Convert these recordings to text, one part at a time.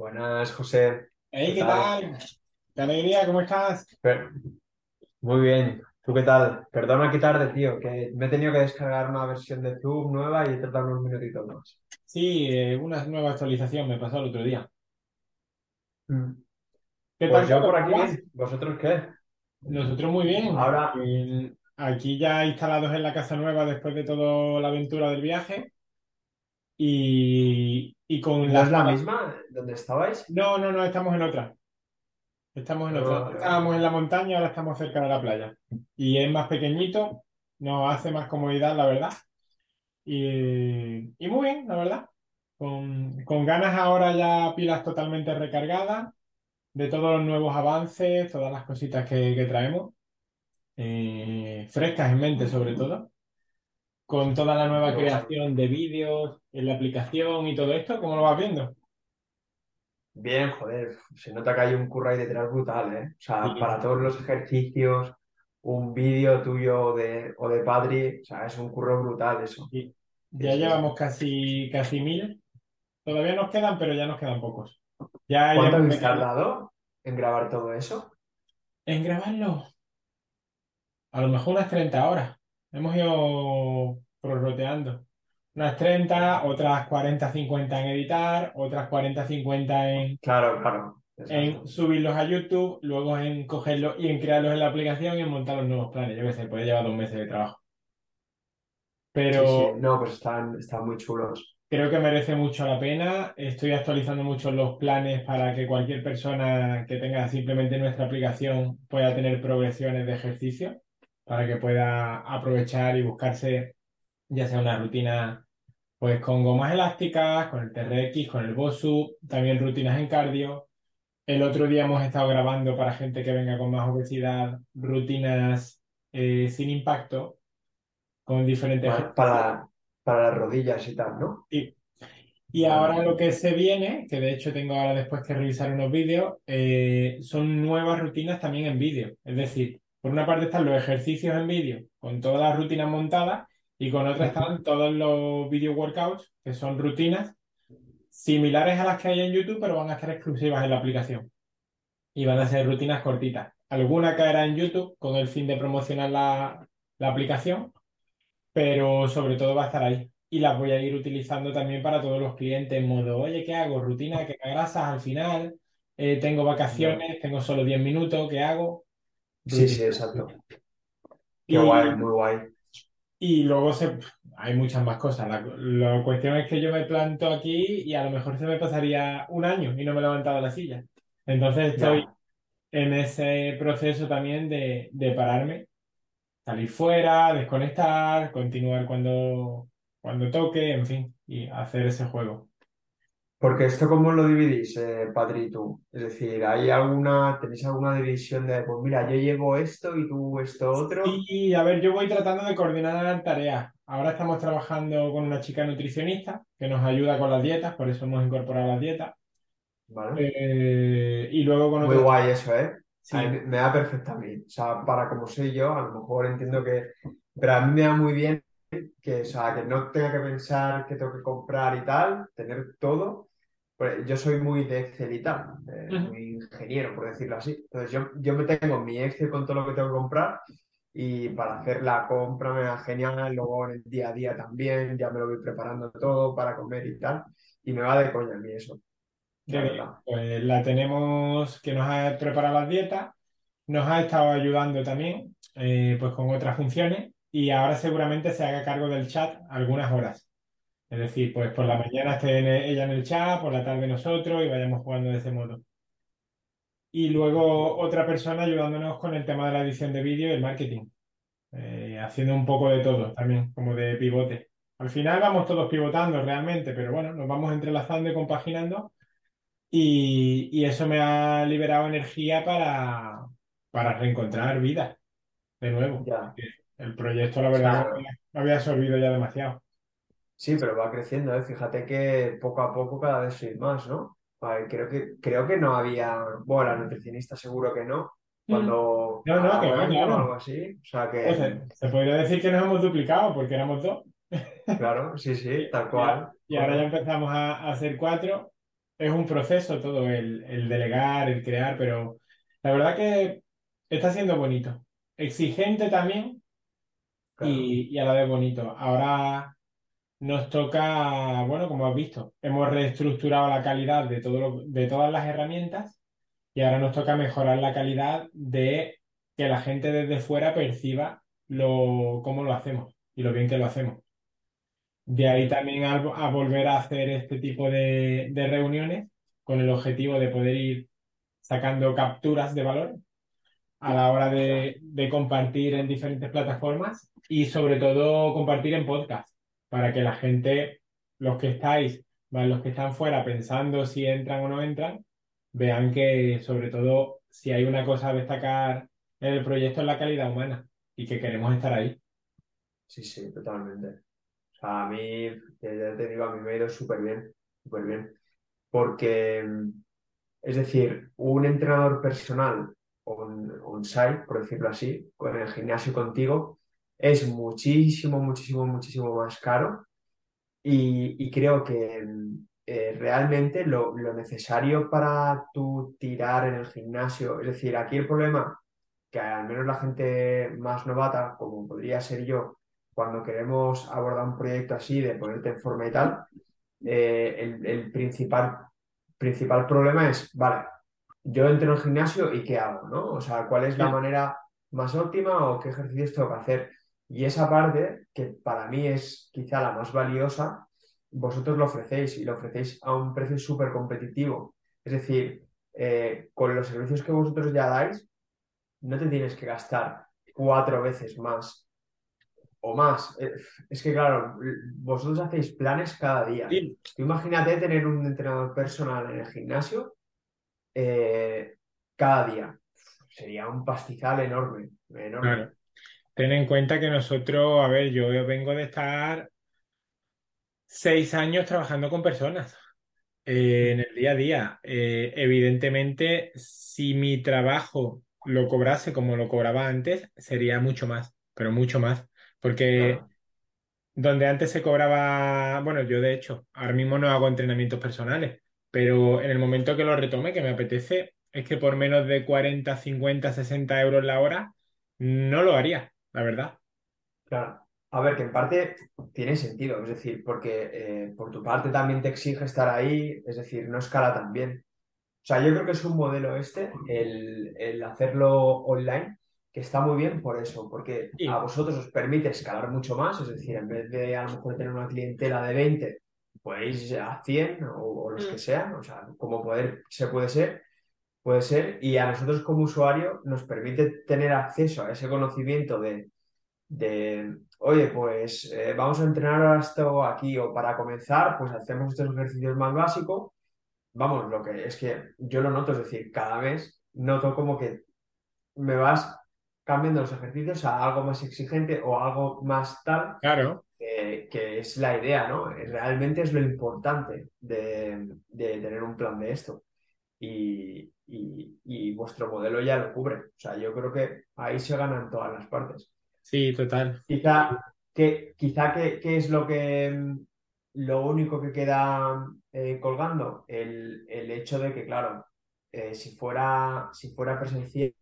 Buenas, José. Hey, ¿qué ¿Qué tal? ¡Qué alegría! ¿Cómo estás? Per- Muy bien. ¿Tú qué tal? Perdona que tarde, tío, que me he tenido que descargar una versión de Zoom nueva y he tardado unos minutitos más. Sí, eh, una nueva actualización me pasó el otro día. Mm. ¿Qué Pues tal yo todo? por aquí ¿Cómo vas? bien. ¿Vosotros qué? Nosotros muy bien. Ahora, Eh, Aquí ya instalados en la casa nueva después de toda la aventura del viaje y, y con ¿no la... es la misma donde estabais? No, no, no, estamos en otra. Estamos en Ah, otra. Estábamos en la montaña, ahora estamos cerca de la playa. Y es más pequeñito, nos hace más comodidad, la verdad. Y, y muy bien, la verdad. Con, con ganas ahora ya pilas totalmente recargadas de todos los nuevos avances, todas las cositas que, que traemos, eh, frescas en mente sobre todo, con toda la nueva creación de vídeos en la aplicación y todo esto, ¿cómo lo vas viendo? Bien, joder, se nota que hay un curro ahí detrás brutal, ¿eh? O sea, Sí. para todos los ejercicios, un vídeo tuyo de, o de Padri, o sea, es un curro brutal eso. Sí. Ya Sí, llevamos casi, casi mil. Todavía nos quedan, pero ya nos quedan pocos. Ya ¿Cuánto habéis tardado en grabar todo eso? en grabarlo. A lo mejor unas 30 horas. Hemos ido prorroteando. Unas 30, otras 40, 50 en editar, otras 40, 50 en, Claro, claro. en subirlos a YouTube, luego en cogerlos y en crearlos en la aplicación y en montar los nuevos planes. Yo qué sé, puede llevar dos meses de trabajo. Pero Sí, sí. No, pues están, están muy chulos. Creo que merece mucho la pena. Estoy actualizando mucho los planes para que cualquier persona que tenga simplemente nuestra aplicación pueda tener progresiones de ejercicio, para que pueda aprovechar y buscarse ya sea una rutina pues con gomas elásticas, con el TRX, con el BOSU, también rutinas en cardio. El otro día hemos estado grabando para gente que venga con más obesidad, rutinas eh, sin impacto, con diferentes Para, para, para las rodillas y tal, ¿no? Sí. Y ahora lo que se viene, que de hecho tengo ahora después que revisar unos vídeos, eh, son nuevas rutinas también en vídeo. Es decir, por una parte están los ejercicios en vídeo con todas las rutinas montadas y con otra están todos los video workouts, que son rutinas similares a las que hay en YouTube, pero van a estar exclusivas en la aplicación. Y van a ser rutinas cortitas. Alguna caerá en YouTube con el fin de promocionar la, la aplicación, pero sobre todo va a estar ahí. Y las voy a ir utilizando también para todos los clientes en modo, oye, ¿qué hago? Rutina que grasas al final, eh, tengo vacaciones, tengo solo 10 minutos, ¿qué hago? Sí, sí, exacto. Qué Y- guay, muy guay. Y luego se, hay muchas más cosas. La, la cuestión es que yo me planto aquí y a lo mejor se me pasaría un año y no me levantaba de la silla. Entonces estoy Ya. en ese proceso también de, de pararme, salir fuera, desconectar, continuar cuando, cuando toque, en fin, y hacer ese juego. Porque esto, ¿cómo lo dividís, eh, y tú? Es decir, ¿hay alguna, tenéis alguna división de, pues mira, yo llevo esto y tú esto otro? Y a ver, yo voy tratando de coordinar tareas. Ahora estamos trabajando con una chica nutricionista que nos ayuda con las dietas, por eso hemos incorporado las dietas. ¿Vale? Eh, y luego con Muy guay eso, ¿eh? Sí. A mí me da perfecto a mí. O sea, para como soy yo, a lo mejor entiendo que... Pero a mí me da muy bien que, o sea, que no tenga que pensar qué tengo que comprar y tal, tener todo. Pues yo soy muy de Excel y tal, muy ingeniero, por decirlo así. Entonces yo, yo me tengo mi Excel con todo lo que tengo que comprar y para hacer la compra me da genial, luego en el día a día también, ya me lo voy preparando todo para comer y tal. Y me va de coña a mí eso, la bien. Pues la tenemos que nos ha preparado las dietas, nos ha estado ayudando también eh, pues con otras funciones y ahora seguramente se haga cargo del chat algunas horas. Es decir, pues por la mañana esté en- ella en el chat, por la tarde nosotros y vayamos jugando de ese modo. y luego otra persona ayudándonos con el tema de la edición de vídeo y el marketing, eh, haciendo un poco de todo también, como de pivote. Al final vamos todos pivotando realmente, pero bueno, nos vamos entrelazando y compaginando y, eso me ha liberado energía para, para reencontrar vida de nuevo. El proyecto, la verdad, me había absorbido ya demasiado. Sí, pero va creciendo, ¿eh? Fíjate que poco a poco cada vez soy más, ¿no? creo que, creo que no había, bueno, la nutricionista seguro que no, mm. cuando no, no, que no, algo así, o sea que... se podría decir que nos hemos duplicado porque éramos dos. Claro, sí, sí, tal cual. Y, ahora ya empezamos a, hacer cuatro. Es un proceso todo, el, el delegar, el crear, pero la verdad que está siendo bonito. Exigente también y, y a la vez bonito. Ahora nos toca, bueno, como has visto, hemos reestructurado la calidad de, todo de todas las herramientas y ahora nos toca mejorar la calidad de que la gente desde fuera perciba lo, cómo lo hacemos y lo bien que lo hacemos. De ahí también a, volver a hacer este tipo de, de reuniones con el objetivo de poder ir sacando capturas de valor a la hora de, de, compartir en diferentes plataformas y sobre todo compartir en podcast para que la gente, los que estáis, los que están fuera pensando si entran o no entran, vean que sobre todo si hay una cosa a destacar en el proyecto es la calidad humana y que queremos estar ahí. Sí, sí, totalmente. O sea, a mí, ya te digo, a mí me ha ido súper bien, súper bien. Porque, es decir, un entrenador personal on-site, por decirlo así, en el gimnasio contigo, es muchísimo, muchísimo, muchísimo más caro y, creo que eh, realmente lo, necesario para tu tirar en el gimnasio, es decir, aquí el problema, que al menos la gente más novata, como podría ser yo, cuando queremos abordar un proyecto así, de ponerte en forma y tal, eh, el, principal, principal problema es, vale, yo entro en el gimnasio y ¿qué hago? ¿no? O sea, ¿cuál es la manera más óptima o qué ejercicios tengo que hacer? Y esa parte, que para mí es quizá la más valiosa, vosotros lo ofrecéis y lo ofrecéis a un precio súper competitivo. Es decir, eh, con los servicios que vosotros ya dais, no te tienes que gastar cuatro veces más o más. Eh, es que, claro, vosotros hacéis planes cada día. imagínate tener un entrenador personal en el gimnasio eh, cada día. Sería un pastizal enorme, enorme. Ten en cuenta que nosotros, a ver, yo vengo de estar seis años trabajando con personas eh, en el día a día. Eh, evidentemente, si mi trabajo lo cobrase como lo cobraba antes, sería mucho más, pero mucho más. Porque donde antes se cobraba, bueno, yo de hecho, ahora mismo no hago entrenamientos personales, pero en el momento que lo retome, que me apetece, es que por menos de 40, 50, 60 euros la hora, no lo haría la verdad. Claro. A ver, que en parte tiene sentido, es decir, porque eh, por tu parte también te exige estar ahí, es decir, no escala tan bien. O sea, yo creo que es un modelo este, el, hacerlo online, que está muy bien por eso, porque a vosotros os permite escalar mucho más, es decir, en vez de a lo mejor tener una clientela de 20, podéis a 100 o, los que mm. sean, o sea, como poder se puede ser, Puede ser, y a nosotros como usuario nos permite tener acceso a ese conocimiento de, de oye, pues eh, vamos a entrenar esto aquí o para comenzar, pues hacemos estos ejercicios más básicos. Vamos, lo que es que yo lo noto, es decir, cada vez noto como que me vas cambiando los ejercicios a algo más exigente o algo más tal. Claro. que es la idea, ¿no? Realmente es lo importante de, de tener un plan de esto. Y, y, vuestro modelo ya lo cubre. O sea, yo creo que ahí se ganan todas las partes. Sí, total. Quizá que, quizá que, es lo que lo único que queda eh, colgando, el, hecho de que, claro, eh, si fuera, si fuera presencial,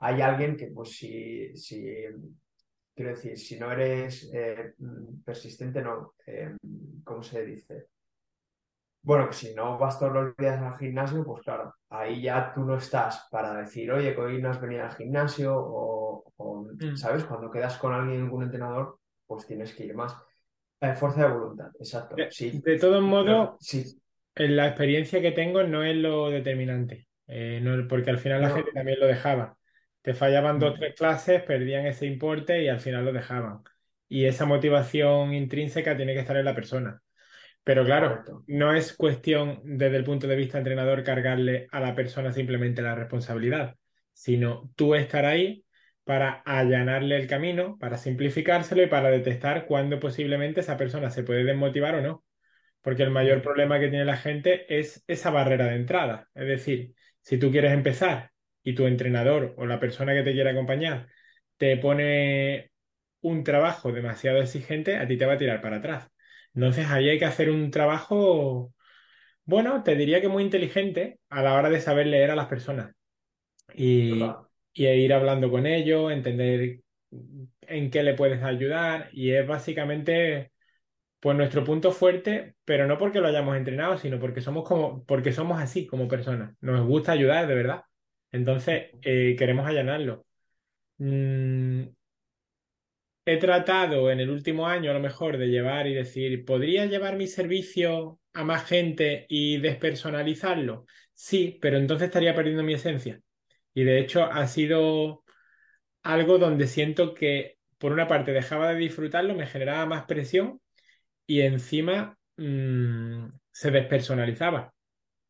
hay alguien que, pues, si, si quiero decir, si no eres eh, persistente, no, ¿cómo se dice? Bueno, que si no vas todos los días al gimnasio, pues claro, ahí ya tú no estás para decir, oye, que hoy no has venido al gimnasio o, mm. ¿sabes? Cuando quedas con alguien, algún entrenador, pues tienes que ir más. Eh, fuerza de voluntad, exacto. De, sí. de todos modos, sí. en la experiencia que tengo no es lo determinante. Eh, no- porque al final la No, gente también lo dejaba. Te fallaban dos o mm, tres clases, perdían ese importe y al final lo dejaban. Y esa motivación intrínseca tiene que estar en la persona. Pero claro, correcto. no es cuestión desde el punto de vista entrenador cargarle a la persona simplemente la responsabilidad, sino tú estar ahí para allanarle el camino, para simplificárselo y para detectar cuándo posiblemente esa persona se puede desmotivar o no. Porque el mayor Mm, problema que tiene la gente es esa barrera de entrada. Es decir, si tú quieres empezar y tu entrenador o la persona que te quiere acompañar te pone un trabajo demasiado exigente, a ti te va a tirar para atrás. Entonces ahí hay que hacer un trabajo, bueno, te diría que muy inteligente a la hora de saber leer a las personas y, y ir hablando con ellos, entender en qué le puedes ayudar y es básicamente pues nuestro punto fuerte, pero no porque lo hayamos entrenado, sino porque somos como, porque somos así como personas. Nos gusta ayudar de verdad. Entonces, eh, queremos allanarlo. Mm, he tratado en el último año a lo mejor de llevar y decir, ¿podría llevar mi servicio a más gente y despersonalizarlo? Sí, pero entonces estaría perdiendo mi esencia. Y de hecho ha sido algo donde siento que, por una parte, dejaba de disfrutarlo, me generaba más presión y encima mm, se despersonalizaba.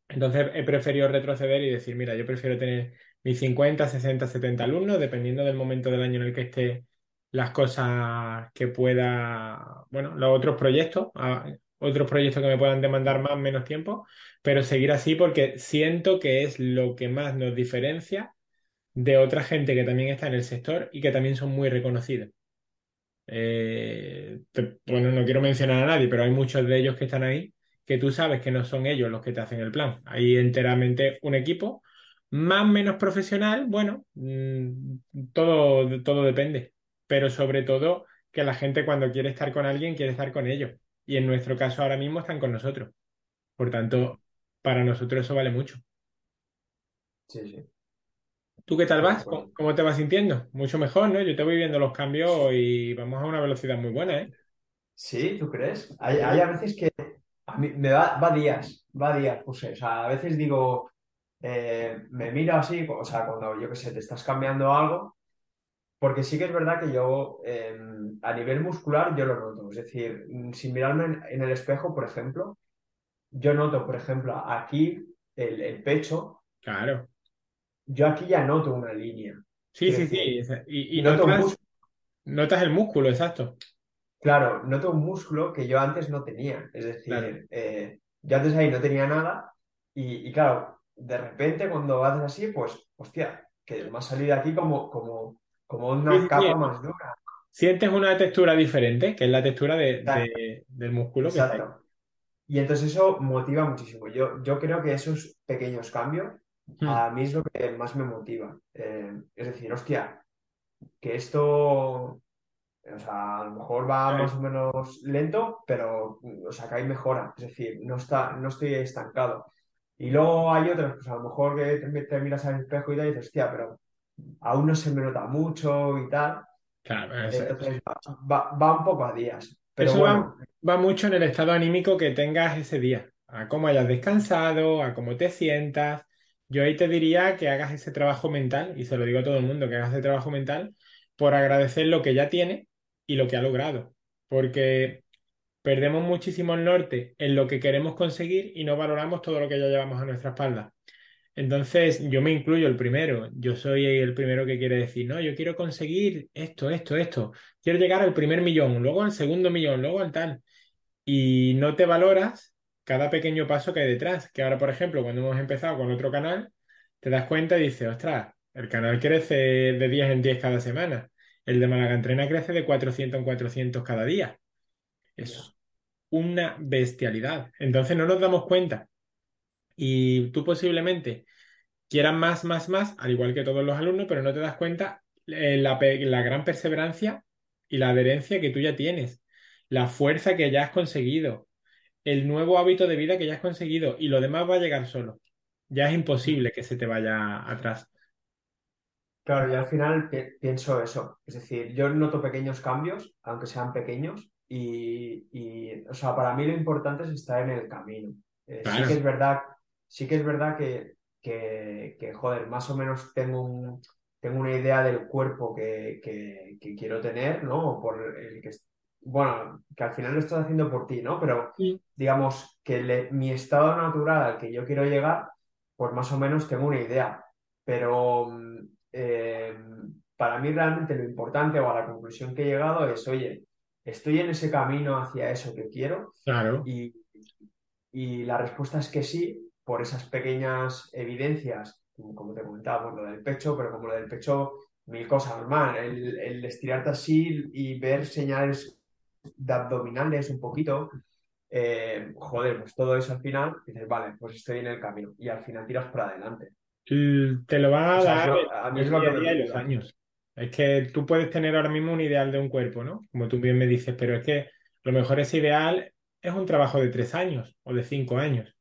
Entonces he preferido retroceder y decir, mira, yo prefiero tener mis 50, 60, 70 alumnos, dependiendo del momento del año en el que esté las cosas que pueda, bueno, los otros proyectos, ah, otros proyectos que me puedan demandar más, menos tiempo, pero seguir así porque siento que es lo que más nos diferencia de otra gente que también está en el sector y que también son muy reconocidos. Eh, bueno, no quiero mencionar a nadie, pero hay muchos de ellos que están ahí que tú sabes que no son ellos los que te hacen el plan. Hay enteramente un equipo, más o menos profesional, bueno, mm, todo, todo depende, pero sobre todo que la gente cuando quiere estar con alguien quiere estar con ellos. Y en nuestro caso ahora mismo están con nosotros. Por tanto, para nosotros eso vale mucho. Sí, sí, ¿Tú qué tal vas? ¿Cómo, acuerdo. cómo te vas sintiendo? Mucho mejor, ¿no? Yo te voy viendo los cambios y vamos a una velocidad muy buena, ¿eh? Sí, ¿tú crees? Hay, hay a veces que a mí me va, va días, va días, José. O sea, a veces digo, eh, me miro así, o sea, cuando yo qué sé, te estás cambiando algo, porque sí que es verdad que yo eh, a nivel muscular yo lo noto. Es decir, mm, sin mirarme en, en el espejo, por ejemplo, yo noto, por ejemplo, aquí el, el pecho, Claro. yo aquí ya noto una línea. Sí, sí, decir, sí. Y, y noto un notas, notas el músculo, exacto. claro, noto un músculo que yo antes no tenía. Es Claro. decir, eh, yo antes ahí no tenía nada y, y claro, de repente cuando haces así, pues, hostia, que me ha salido aquí como, como, como una sí, capa más dura. Sientes una textura diferente, que es la textura de, de- del músculo que está ahí. Exacto. Y entonces eso motiva muchísimo. Yo, yo creo que esos pequeños cambios Hmm, a mí es lo que más me motiva. Eh, es decir, hostia, que esto, o sea, a lo mejor va más o menos lento, pero, o sea, que hay mejora. Es decir, no está, no estoy estancado. Y luego hay otros, pues a lo mejor que te, te miras al espejo y te dices, hostia, pero aún no se me nota mucho y tal. Claro, eso, Entonces va, va, un poco a días. Pero eso va, va mucho en el estado anímico que tengas ese día, a cómo hayas descansado, a cómo te sientas. Yo ahí te diría que hagas ese trabajo mental, y se lo digo a todo el mundo, que hagas ese trabajo mental por agradecer lo que ya tiene y lo que ha logrado. Porque Perdemos muchísimo el norte en lo que queremos conseguir y no valoramos todo lo que ya llevamos a nuestra espalda. Entonces, yo me incluyo el primero. Yo soy el primero que quiere decir, no, yo quiero conseguir esto, esto, esto. Quiero llegar al primer millón, luego al segundo millón, luego al tal. Y no te valoras cada pequeño paso que hay detrás. Que ahora, por ejemplo, cuando hemos empezado con otro canal, te das cuenta y dices, ostras, el canal crece de 10 en 10 cada semana. El de Málaga Entrena crece de 400 en 400 cada día. Es una bestialidad. Entonces no nos damos cuenta. Y tú posiblemente quieras más, más, más, al igual que todos los alumnos, pero no te das cuenta eh, la, gran perseverancia y la adherencia que tú ya tienes, la fuerza que ya has conseguido, el nuevo hábito de vida que ya has conseguido y lo demás va a llegar solo. Ya es imposible que se te vaya atrás. Claro, yo al final pi- pienso eso. Es decir, yo noto pequeños cambios, aunque sean pequeños, y, y, o sea, para mí lo importante es estar en el camino. Eh, sí que Claro, es verdad, sí que es verdad que que, que, joder, más o menos tengo, un, tengo una idea del cuerpo que, que, que quiero tener, ¿no? Por el que, bueno, que al final lo estás haciendo por ti, ¿no? Pero digamos que mi estado natural al que yo quiero llegar, pues más o menos tengo una idea. Pero eh, para mí realmente lo importante o a la conclusión que he llegado es, oye, estoy en ese camino hacia eso que quiero. Claro. Y, y la respuesta es que sí, por esas pequeñas evidencias, como te comentaba, por lo del pecho, pero como lo del pecho, mil cosas más. El, el estirarte así y ver señales de abdominales un poquito. Eh, joder, pues todo eso al final, dices, vale, pues estoy en el camino. Y al final tiras para adelante. Te lo va a dar a mí es lo que me los años. Es que tú puedes tener ahora mismo un ideal de un cuerpo, ¿no? Como tú bien me dices, pero es que lo mejor ese ideal es un trabajo de tres años o de cinco años.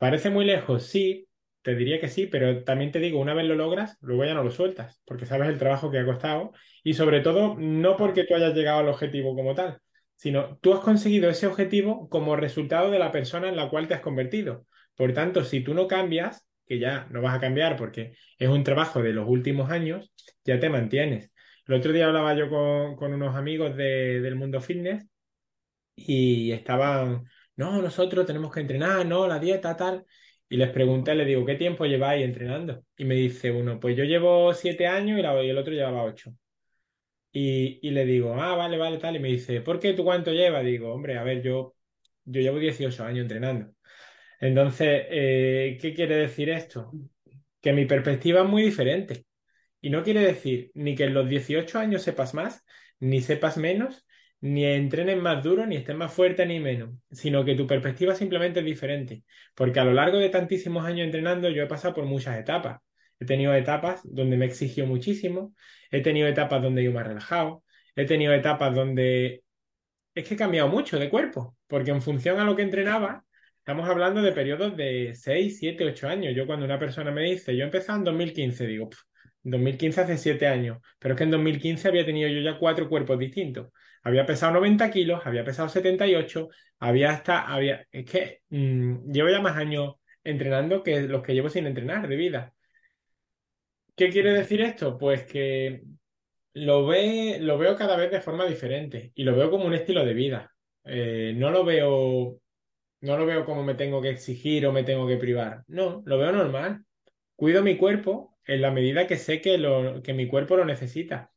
Parece muy lejos, sí, te diría que sí, pero también te digo, una vez lo logras, luego ya no lo sueltas, porque sabes el trabajo que ha costado y sobre todo no porque tú hayas llegado al objetivo como tal, sino tú has conseguido ese objetivo como resultado de la persona en la cual te has convertido. Por tanto, si tú no cambias, que ya no vas a cambiar porque es un trabajo de los últimos años, ya te mantienes. El otro día hablaba yo con, unos amigos del mundo fitness y estaban, no, nosotros tenemos que entrenar, no, la dieta, tal. Y les pregunté, les digo, ¿qué tiempo lleváis entrenando? Y me dice uno, pues yo llevo siete años y, el otro llevaba ocho. Y, le digo, ah, vale, vale, tal. Y me dice, ¿por qué tú cuánto llevas? Digo, hombre, a ver, yo, yo llevo 18 años entrenando. Entonces, eh, ¿qué quiere decir esto? Que mi perspectiva es muy diferente. Y no quiere decir ni que en los 18 años sepas más, ni sepas menos, ni entrenes más duro, ni estés más fuerte, ni menos, sino que tu perspectiva simplemente es diferente. Porque a lo largo de tantísimos años entrenando, yo he pasado por muchas etapas. He tenido etapas donde me exigió muchísimo, he tenido etapas donde yo he relajado, he tenido etapas donde es que he cambiado mucho de cuerpo, porque en función a lo que entrenaba, estamos hablando de periodos de 6, 7, 8 años. Yo cuando una persona me dice, yo empecé en 2015, digo, en 2015 hace 7 años, pero es que en 2015 había tenido yo ya cuatro cuerpos distintos había pesado 90 kilos, había pesado 78, había hasta, había, es que mm, llevo ya más años entrenando que los que llevo sin entrenar de vida. ¿Qué quiere decir esto? Pues que lo, ve, lo veo cada vez de forma diferente y lo veo como un estilo de vida. Eh, no lo veo, no lo veo como me tengo que exigir o me tengo que privar. No, lo veo normal. Cuido mi cuerpo en la medida que sé que, lo, que mi cuerpo lo necesita.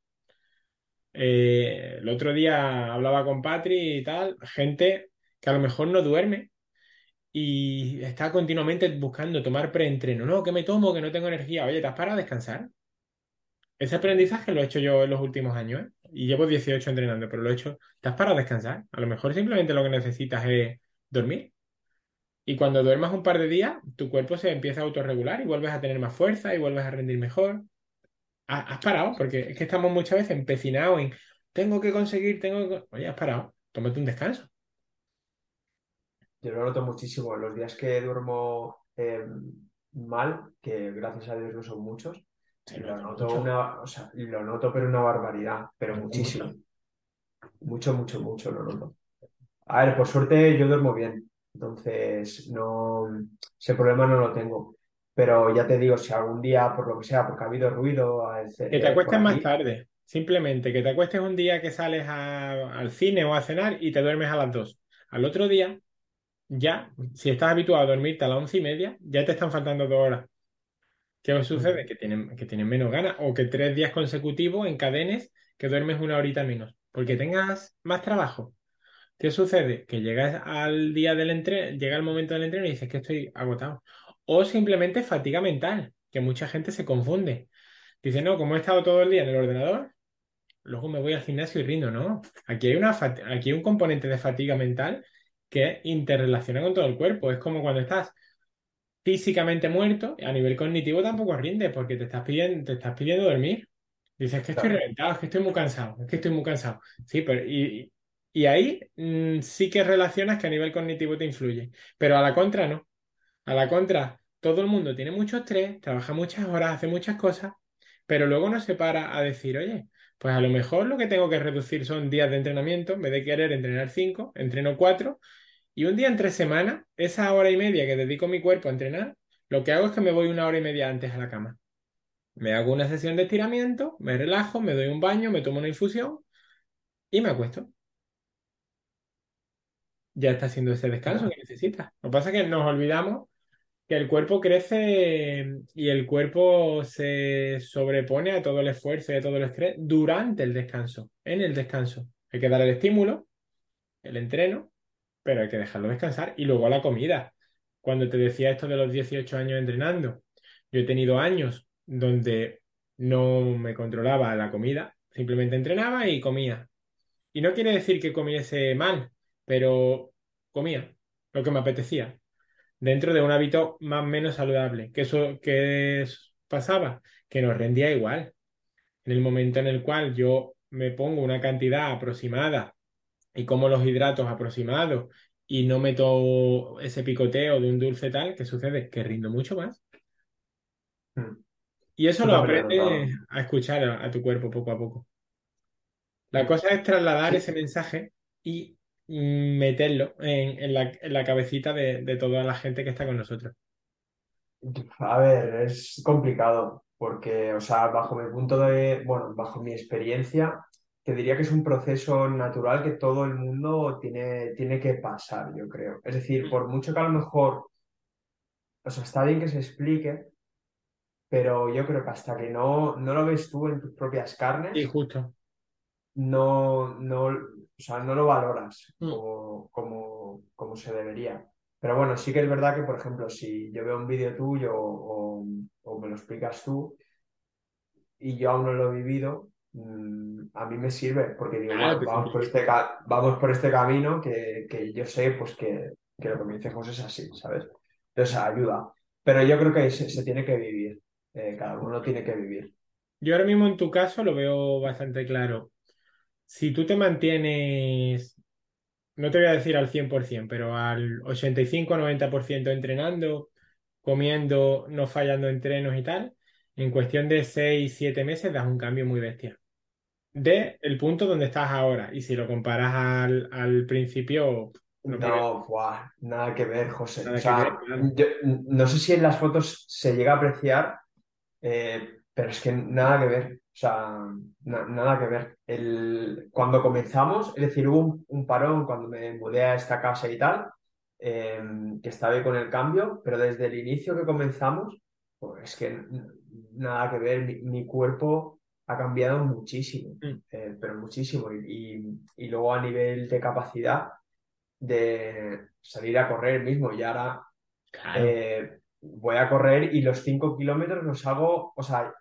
Eh, el otro día hablaba con Patri y tal, gente que a lo mejor no duerme y está continuamente buscando tomar preentreno. No, que me tomo, que no tengo energía. Oye, ¿te has para descansar? Ese aprendizaje lo he hecho yo en los últimos años, ¿eh? Y llevo 18 entrenando, pero lo he hecho. ¿Te has para descansar? A lo mejor simplemente lo que necesitas es dormir. Y cuando duermas un par de días, tu cuerpo se empieza a autorregular y vuelves a tener más fuerza y vuelves a rendir mejor has parado, porque es que estamos muchas veces empecinados en tengo que conseguir, tengo que. Oye, has parado, tómate un descanso. Yo lo noto muchísimo. Los días que duermo em, mal, que gracias a Dios no son muchos, lo, noto una, o sea, lo noto pero una barbaridad, pero muchísimo. Mucho, mucho, mucho lo noto. A ver, por suerte yo duermo bien, entonces no, ese problema no lo tengo. Pero ya te digo, si algún día, por lo que sea, porque ha habido ruido... Que te acuestes más tarde, simplemente, que te acuestes un día que sales al cine o a cenar y te duermes a las dos. Al otro día, ya, si estás habituado a dormirte a las once y media, ya te están faltando dos horas. ¿Qué os sucede? Que tienen, que tienen menos ganas o que tres días consecutivos encadenes que duermes una horita menos, porque tengas más trabajo. ¿Qué sucede? Que llegas al día del entreno, llega el momento del entreno y dices que estoy agotado o simplemente fatiga mental, que mucha gente se confunde. Dice, no, como he estado todo el día en el ordenador, luego me voy al gimnasio y rindo. No, aquí hay, una aquí hay un componente de fatiga mental que interrelaciona con todo el cuerpo. Es como cuando estás físicamente muerto, a nivel cognitivo tampoco rinde porque te estás pidiendo, te estás pidiendo dormir. Dices que estoy reventado, es que estoy muy cansado, es que estoy muy cansado. Sí, pero y, ahí mm, sí que relacionas que a nivel cognitivo te influye, pero a la contra no. A la contra, todo el mundo tiene mucho estrés, trabaja muchas horas, hace muchas cosas, pero luego no se para a decir, oye, pues a lo mejor lo que tengo que reducir son días de entrenamiento, en vez de querer entrenar cinco, entreno cuatro, y un día en tres semanas, esa hora y media que dedico mi cuerpo a entrenar, lo que hago es que me voy una hora y media antes a la cama. Me hago una sesión de estiramiento, me relajo, me doy un baño, me tomo una infusión y me acuesto. Ya está haciendo ese descanso que necesita. Lo que pasa es que nos olvidamos el cuerpo crece y el cuerpo se sobrepone a todo el esfuerzo y a todo el estrés durante el descanso, en el descanso. Hay que dar el estímulo, el entreno, pero hay que dejarlo descansar y luego la comida. Cuando te decía esto de los 18 años entrenando, yo he tenido años donde no me controlaba la comida, simplemente entrenaba y comía. Y no quiere decir que comiese mal, pero comía lo que me apetecía, dentro de un hábito más o menos saludable. ¿Qué, eso, qué pasaba? Que nos rendía igual. En el momento en el cual yo me pongo una cantidad aproximada y como los hidratos aproximados y no meto ese picoteo de un dulce tal, ¿qué sucede? Que rindo mucho más. Hmm. Y eso lo aprendes a escuchar a, tu cuerpo poco a poco. La cosa es trasladar ese mensaje y meterlo en, la, cabecita de, toda la gente que está con nosotros. A ver, es complicado porque, o sea, bajo mi punto de, bueno, bajo mi experiencia, te diría que es un proceso natural que todo el mundo tiene, tiene que pasar, yo creo. Es decir, mm. por mucho que a lo mejor, o sea, está bien que se explique, pero yo creo que hasta que no, no lo ves tú en tus propias carnes, y justo. No, no, sea, no lo valoras mm. como, como, se debería. Pero bueno, sí que es verdad que, por ejemplo, si yo veo un vídeo tuyo o, o me lo explicas tú y yo aún no lo he vivido, Mm, a mí me sirve porque digo, vamos, por este vamos por este camino que, yo sé pues que, lo que me dice José es así, ¿sabes? Entonces ayuda. Pero yo creo que se, tiene que vivir, eh, cada uno tiene que vivir. Yo ahora mismo en tu caso lo veo bastante claro. Si tú te mantienes, no te voy a decir al 100%, pero al 85-90% entrenando, comiendo, no fallando entrenos y tal, en cuestión de 6-7 meses das un cambio muy bestia de el punto donde estás ahora. Y si lo comparas al, al principio. No, nada que ver, José. no sé si en las fotos se llega a apreciar, eh, pero es que nada que ver. O sea, nada que ver. El, cuando comenzamos, es decir, hubo un, parón cuando me mudé a esta casa y tal, em, que estaba con el cambio, pero desde el inicio que comenzamos, pues es que nada que ver. mi cuerpo ha cambiado muchísimo, mm. eh, pero muchísimo. Y, luego a nivel de capacidad de salir a correr mismo, y ahora eh, voy a correr y los 5 kilómetros los hago, o sea,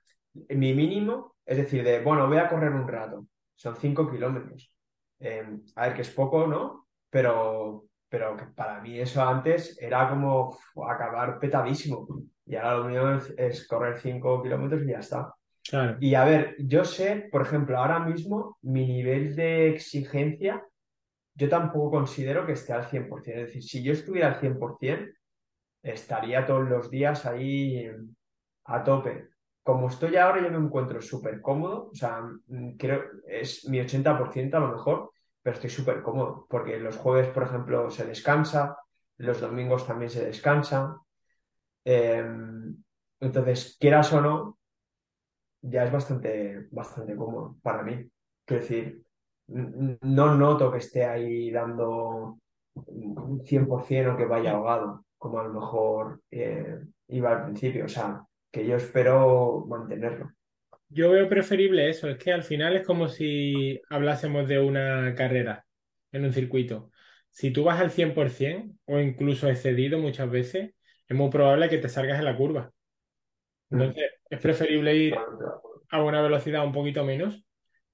mi mínimo, es decir, de, bueno, voy a correr un rato, son 5 kilómetros. Em, a ver, que es poco, ¿no? Pero, pero para mí eso antes era como acabar petadísimo. Y ahora lo mío es, es correr 5 kilómetros y ya está. Y a ver, yo sé, por ejemplo, ahora mismo mi nivel de exigencia, yo tampoco considero que esté al 100%. Es decir, si yo estuviera al 100%, estaría todos los días ahí a tope. Como estoy ahora, yo me encuentro súper cómodo, o sea, mm, creo es mi 80% a lo mejor, pero estoy súper cómodo, porque los jueves, por ejemplo, se descansa, los domingos también se descansa. Em, entonces, quieras o no, ya es bastante, bastante cómodo para mí. Quiero decir, no noto que esté ahí dando 100% o que vaya ahogado, como a lo mejor eh, iba al principio. O sea, que yo espero mantenerlo. Yo veo preferible eso, es que al final es como si hablásemos de una carrera en un circuito. Si tú vas al 100% o incluso excedido muchas veces, es muy probable que te salgas en la curva. Entonces, es preferible ir a una velocidad un poquito menos,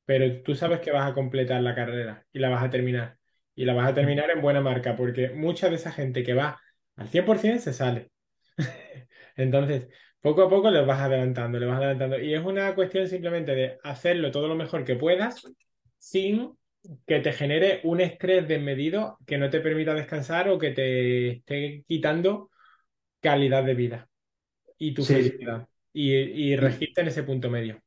pero tú sabes que vas a completar la carrera y la vas a terminar. Y la vas a terminar en buena marca, porque mucha de esa gente que va al 100% se sale. Entonces, poco a poco les vas adelantando, le vas adelantando. Y es una cuestión simplemente de hacerlo todo lo mejor que puedas sin que te genere un estrés desmedido que no te permita descansar o que te esté quitando calidad de vida y tu felicidad. Y, y registe en ese punto medio.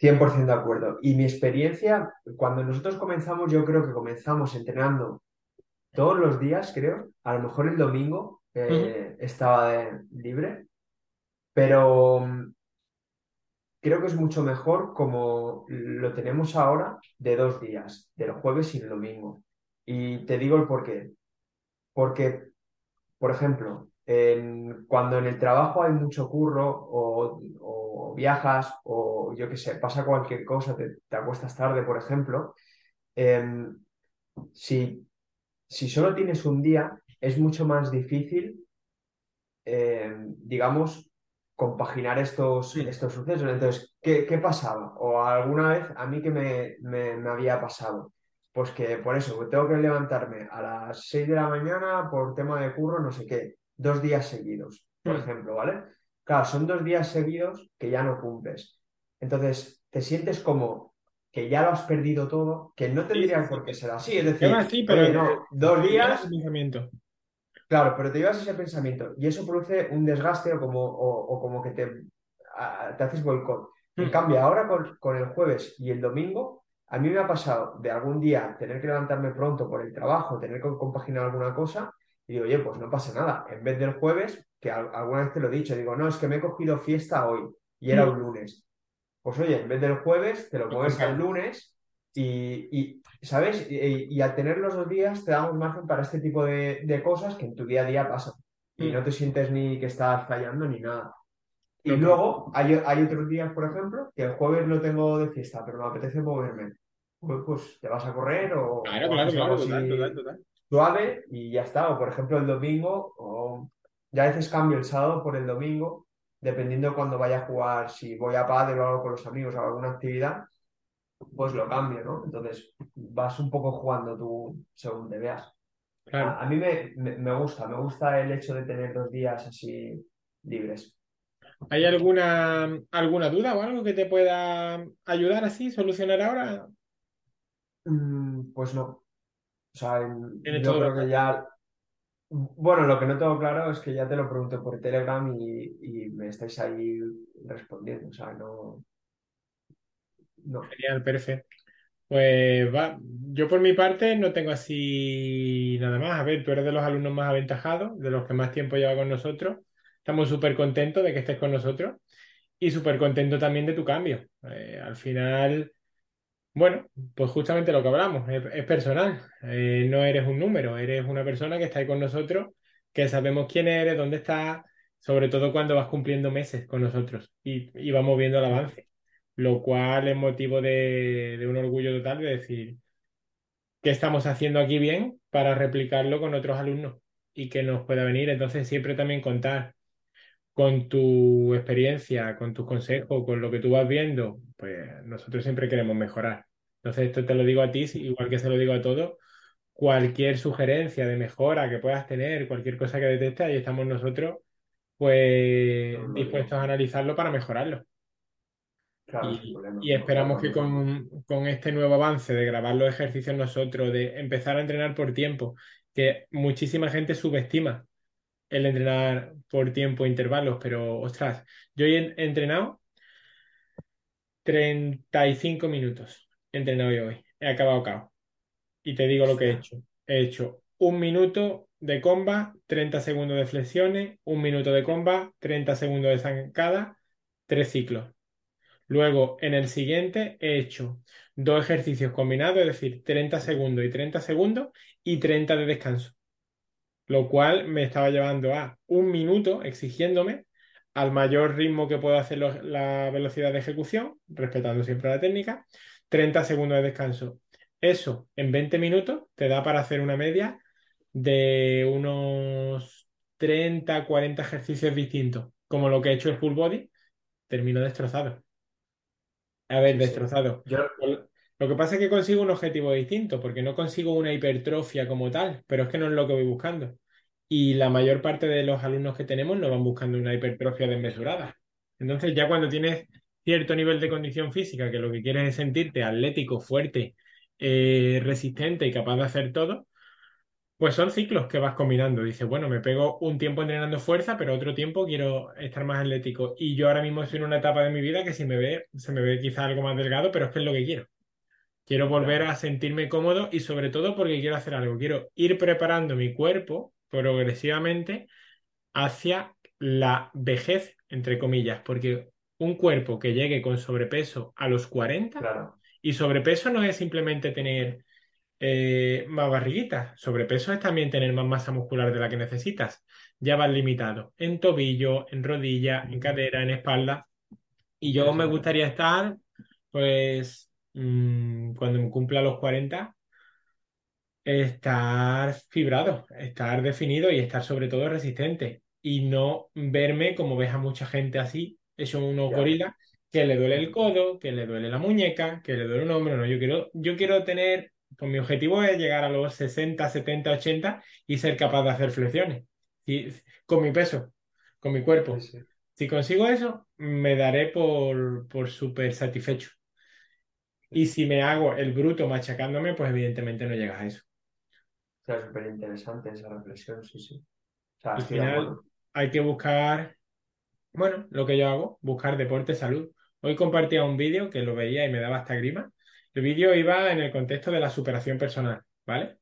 100% de acuerdo. Y mi experiencia, cuando nosotros comenzamos, yo creo que comenzamos entrenando todos los días, creo, a lo mejor el domingo eh, estaba libre, pero mm, creo que es mucho mejor como lo tenemos ahora de dos días, del jueves y el domingo. Y te digo el por qué. Porque, por ejemplo, cuando en el trabajo hay mucho curro o, o viajas o yo qué sé, pasa cualquier cosa, te, te acuestas tarde, por ejemplo, em, si, si solo tienes un día, es mucho más difícil, em, digamos, compaginar estos, estos sucesos. Entonces, ¿qué, qué pasaba? O alguna vez a mí que me, me, me había pasado. Pues que por eso, tengo que levantarme a las 6 de la mañana por tema de curro, no sé qué, dos días seguidos, por Mm. ejemplo, ¿vale? Claro, son dos días seguidos que ya no cumples. Entonces, te sientes como que ya lo has perdido todo, que no tendría sí, por qué ser así. Es decir, así, pero oye, no, dos días. Claro, pero te llevas ese pensamiento y eso produce un desgaste o como, o, o como que te, a- te haces boicot. En Mm. cambio, ahora con, con el jueves y el domingo, a mí me ha pasado de algún día tener que levantarme pronto por el trabajo, tener que compaginar alguna cosa, y digo, oye, pues no pasa nada. En vez del jueves, que al- alguna vez te lo he dicho, digo, no, es que me he cogido fiesta hoy y era Mm. un lunes. Pues oye, en vez del jueves, te lo mueves al lunes y, y, ¿sabes? Y, y al tener los dos días te damos margen para este tipo de, de cosas que en tu día a día pasan. Y Mm. no te sientes ni que estás fallando ni nada. Y que- luego hay, hay otros días, por ejemplo, que el jueves lo tengo de fiesta, pero me apetece moverme. Pues, pues te vas a correr o, Claro, claro, claro, total, total, total. suave y ya está. O por ejemplo el domingo, o ya a veces cambio el sábado por el domingo, dependiendo cuando vaya a jugar, si voy a pádel o algo con los amigos o alguna actividad, pues lo cambio, ¿no? Entonces vas un poco jugando tú según te veas. Claro. A, a mí me, me, me gusta, me gusta el hecho de tener dos días así libres. ¿Hay alguna, alguna duda o algo que te pueda ayudar así, solucionar ahora? Mm, pues no. O sea, en- yo creo que ya. Bueno, lo que no tengo claro es que ya te lo pregunto por Telegram y, y me estáis ahí respondiendo. O sea, no. No. Genial, perfecto. Pues va, yo por mi parte no tengo así nada más. A ver, tú eres de los alumnos más aventajados, de los que más tiempo lleva con nosotros. Estamos súper contentos de que estés con nosotros y súper contentos también de tu cambio. Eh, al final, bueno, pues justamente lo que hablamos, es, es personal. Eh, no eres un número, eres una persona que está ahí con nosotros, que sabemos quién eres, dónde estás, sobre todo cuando vas cumpliendo meses con nosotros y, y vamos viendo el avance lo cual es motivo de, de un orgullo total de decir qué estamos haciendo aquí bien para replicarlo con otros alumnos y que nos pueda venir. Entonces, siempre también contar con tu experiencia, con tus consejos, con lo que tú vas viendo, pues nosotros siempre queremos mejorar. Entonces, esto te lo digo a ti, igual que se lo digo a todos. Cualquier sugerencia de mejora que puedas tener, cualquier cosa que detectes, ahí estamos nosotros, pues dispuestos a analizarlo para mejorarlo. Claro, Y, esperamos que con, con este nuevo avance de grabar los ejercicios nosotros, de empezar a entrenar por tiempo, que muchísima gente subestima el entrenar por tiempo, intervalos, pero ostras, yo he entrenado 35 minutos, he entrenado yo hoy, he acabado cao. Y te digo lo que he hecho. He hecho un minuto de comba, 30 segundos de flexiones, un minuto de comba, 30 segundos de zancada, tres ciclos. Luego, en el siguiente, he hecho dos ejercicios combinados, es decir, 30 segundos y 30 segundos y 30 de descanso. Lo cual me estaba llevando a un minuto exigiéndome al mayor ritmo que puedo hacer la velocidad de ejecución, respetando siempre la técnica, 30 segundos de descanso. Eso en 20 minutos te da para hacer una media de unos 30, 40 ejercicios distintos, como lo que he hecho el full body, termino destrozado. A ver, Sí, sí. destrozado. Yo, lo que pasa es que consigo un objetivo distinto, porque no consigo una hipertrofia como tal, pero es que no es lo que voy buscando. Y la mayor parte de los alumnos que tenemos no van buscando una hipertrofia desmesurada. Entonces, ya cuando tienes cierto nivel de condición física, que lo que quieres es sentirte atlético, fuerte, eh, resistente y capaz de hacer todo, pues son ciclos que vas combinando. Dices, bueno, me pego un tiempo entrenando fuerza, pero otro tiempo quiero estar más atlético. Y yo ahora mismo estoy en una etapa de mi vida que si me ve, se me ve quizá algo más delgado, pero es que es lo que quiero. Quiero volver a sentirme cómodo y sobre todo porque quiero hacer algo. Quiero ir preparando mi cuerpo progresivamente hacia la vejez, entre comillas, porque un cuerpo que llegue con sobrepeso a los 40, Claro. y sobrepeso no es simplemente tener eh, más barriguita, sobrepeso es también tener más masa muscular de la que necesitas. Ya vas limitado en tobillo, en rodilla, en cadera, en espalda. Y yo me gustaría estar, pues, mm, cuando me cumpla los 40, estar fibrado, estar definido y estar sobre todo resistente. Y no verme como ves a mucha gente así, hecho unos Ya. gorilas, que le duele el codo, que le duele la muñeca, que le duele un hombro. No, yo quiero, yo quiero tener, con mi objetivo es llegar a los 60, 70, 80 y ser capaz de hacer flexiones. Y, con mi peso, con mi cuerpo. sí. Si consigo eso, me daré por, por súper satisfecho. Y si me hago el bruto machacándome, pues evidentemente no llegas a eso. O sea, súper interesante esa reflexión, sí, sí. O sea, Al final hay que buscar, bueno, lo que yo hago, buscar deporte, salud. Hoy compartía un vídeo que lo veía y me daba hasta grima. El vídeo iba en el contexto de la superación personal, ¿vale?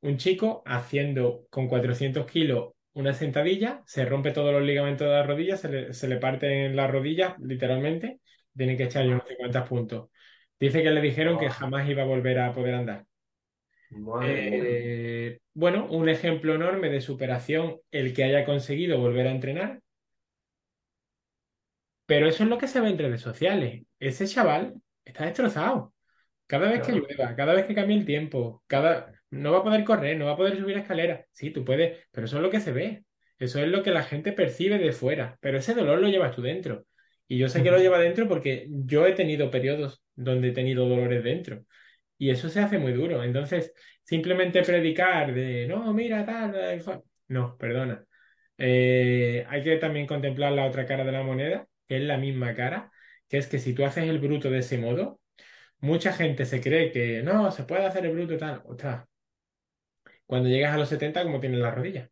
Un chico haciendo con 400 kilos una sentadilla, se rompe todos los ligamentos de la rodilla, se le, se le parte en la rodilla, literalmente, tiene que echarle no sé cuántos puntos. Dice que le dijeron que jamás iba a volver a poder andar. Eh, bueno, un ejemplo enorme de superación el que haya conseguido volver a entrenar, pero eso es lo que se ve en redes sociales. Ese chaval está destrozado. Cada vez que Claro. llueva, cada vez que cambie el tiempo, cada... no va a poder correr, no va a poder subir escaleras. Sí, tú puedes, pero eso es lo que se ve. Eso es lo que la gente percibe de fuera. Pero ese dolor lo llevas tú dentro. Y yo sé que lo lleva dentro porque yo he tenido periodos donde he tenido dolores dentro. Y eso se hace muy duro. Entonces, simplemente predicar de, no, mira, tal, tal, fa-". No, perdona. Eh, hay que también contemplar la otra cara de la moneda, que es la misma cara, que es que si tú haces el bruto de ese modo, mucha gente se cree que no, se puede hacer el bruto y tal. Ostras, cuando llegas a los 70, como tienes las rodillas.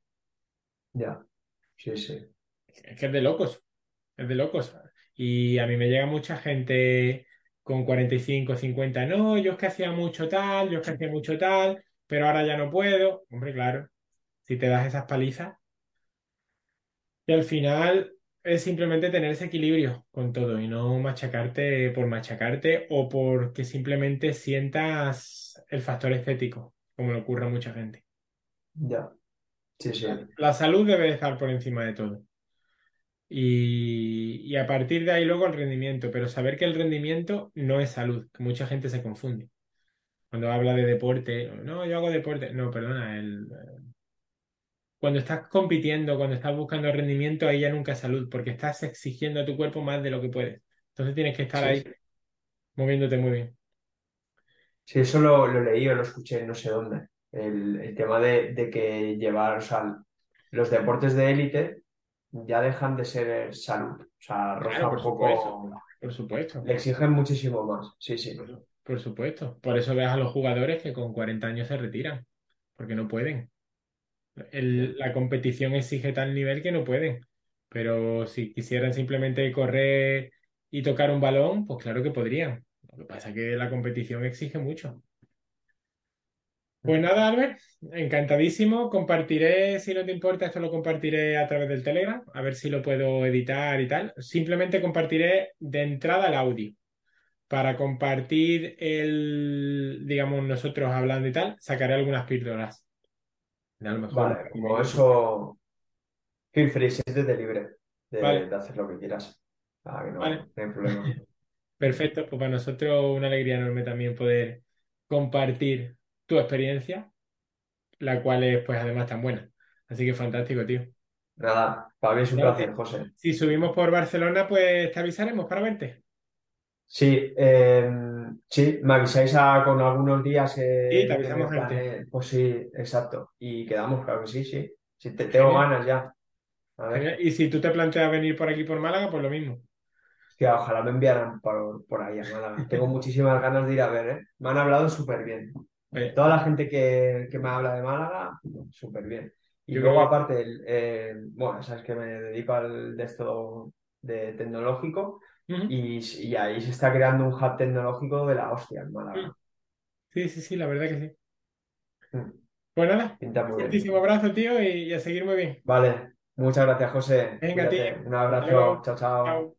Ya. Sí, sí. Es que es de locos, es de locos. Y a mí me llega mucha gente con 45, 50, no, yo es que hacía mucho tal, yo es que hacía mucho tal, pero ahora ya no puedo. Hombre, claro, si te das esas palizas. Y al final es simplemente tener ese equilibrio con todo y no machacarte por machacarte o porque simplemente sientas el factor estético, como le ocurre a mucha gente. Ya. Sí, sí. La salud debe estar por encima de todo. Y, y a partir de ahí luego el rendimiento, pero saber que el rendimiento no es salud, que mucha gente se confunde. Cuando habla de deporte, no, yo hago deporte. No, perdona, el, cuando estás compitiendo, cuando estás buscando rendimiento, ahí ya nunca es salud, porque estás exigiendo a tu cuerpo más de lo que puedes. Entonces tienes que estar Sí, ahí sí. moviéndote muy bien. Sí, eso lo, lo leí o lo escuché, no sé dónde. El, el tema de, de que llevar, o sea, los deportes de élite ya dejan de ser salud. O sea, roza un supuesto, poco. por supuesto, Le exigen muchísimo más. Sí, sí. por supuesto. Por eso ves a los jugadores que con 40 años se retiran, porque no pueden. El- la competición exige tal nivel que no pueden. Pero si quisieran simplemente correr y tocar un balón, pues claro que podrían. Lo que pasa es que la competición exige mucho. Pues nada, Albert, encantadísimo. Compartiré, si no te importa, esto lo compartiré a través del Telegram, a ver si lo puedo editar y tal. Simplemente compartiré de entrada el audio. Para compartir el, digamos, nosotros hablando y tal, sacaré algunas píldoras. A lo mejor Vale, como eso, feel free, siéntete libre de, Vale, de hacer lo que quieras. Ah, que no, vale. no hay problema. Perfecto, pues para nosotros una alegría enorme también poder compartir tu experiencia, la cual es pues además tan buena. Así que fantástico, tío. Nada, para mí es un Nada, placer, si, José. si subimos por Barcelona, pues te avisaremos para verte. Sí, eh, sí, me avisáis a- con algunos días Sí, que, te que me avisamos. Pues sí, exacto. Y quedamos, claro que sí, sí. Sí, te, tengo Genial, ganas ya. A ver, genial. Y si tú te planteas venir por aquí por Málaga, pues lo mismo. ojalá me enviaran por, por ahí a Málaga. Tengo muchísimas ganas de ir a ver, ¿eh? Me han hablado súper bien. Oye, Toda la gente que, que me habla de Málaga, súper bien. Y yo luego, creo que aparte, el, eh, bueno, sabes que me dedico al de esto de tecnológico Y, y ahí se está creando un hub tecnológico de la hostia en. Málaga. Sí, sí, sí, la verdad que sí. Mm, Pues nada, un fuertísimo abrazo, tío, y, y a seguir muy bien. Vale, Muchas gracias, José. Venga, tío. Un abrazo. Chao, chao.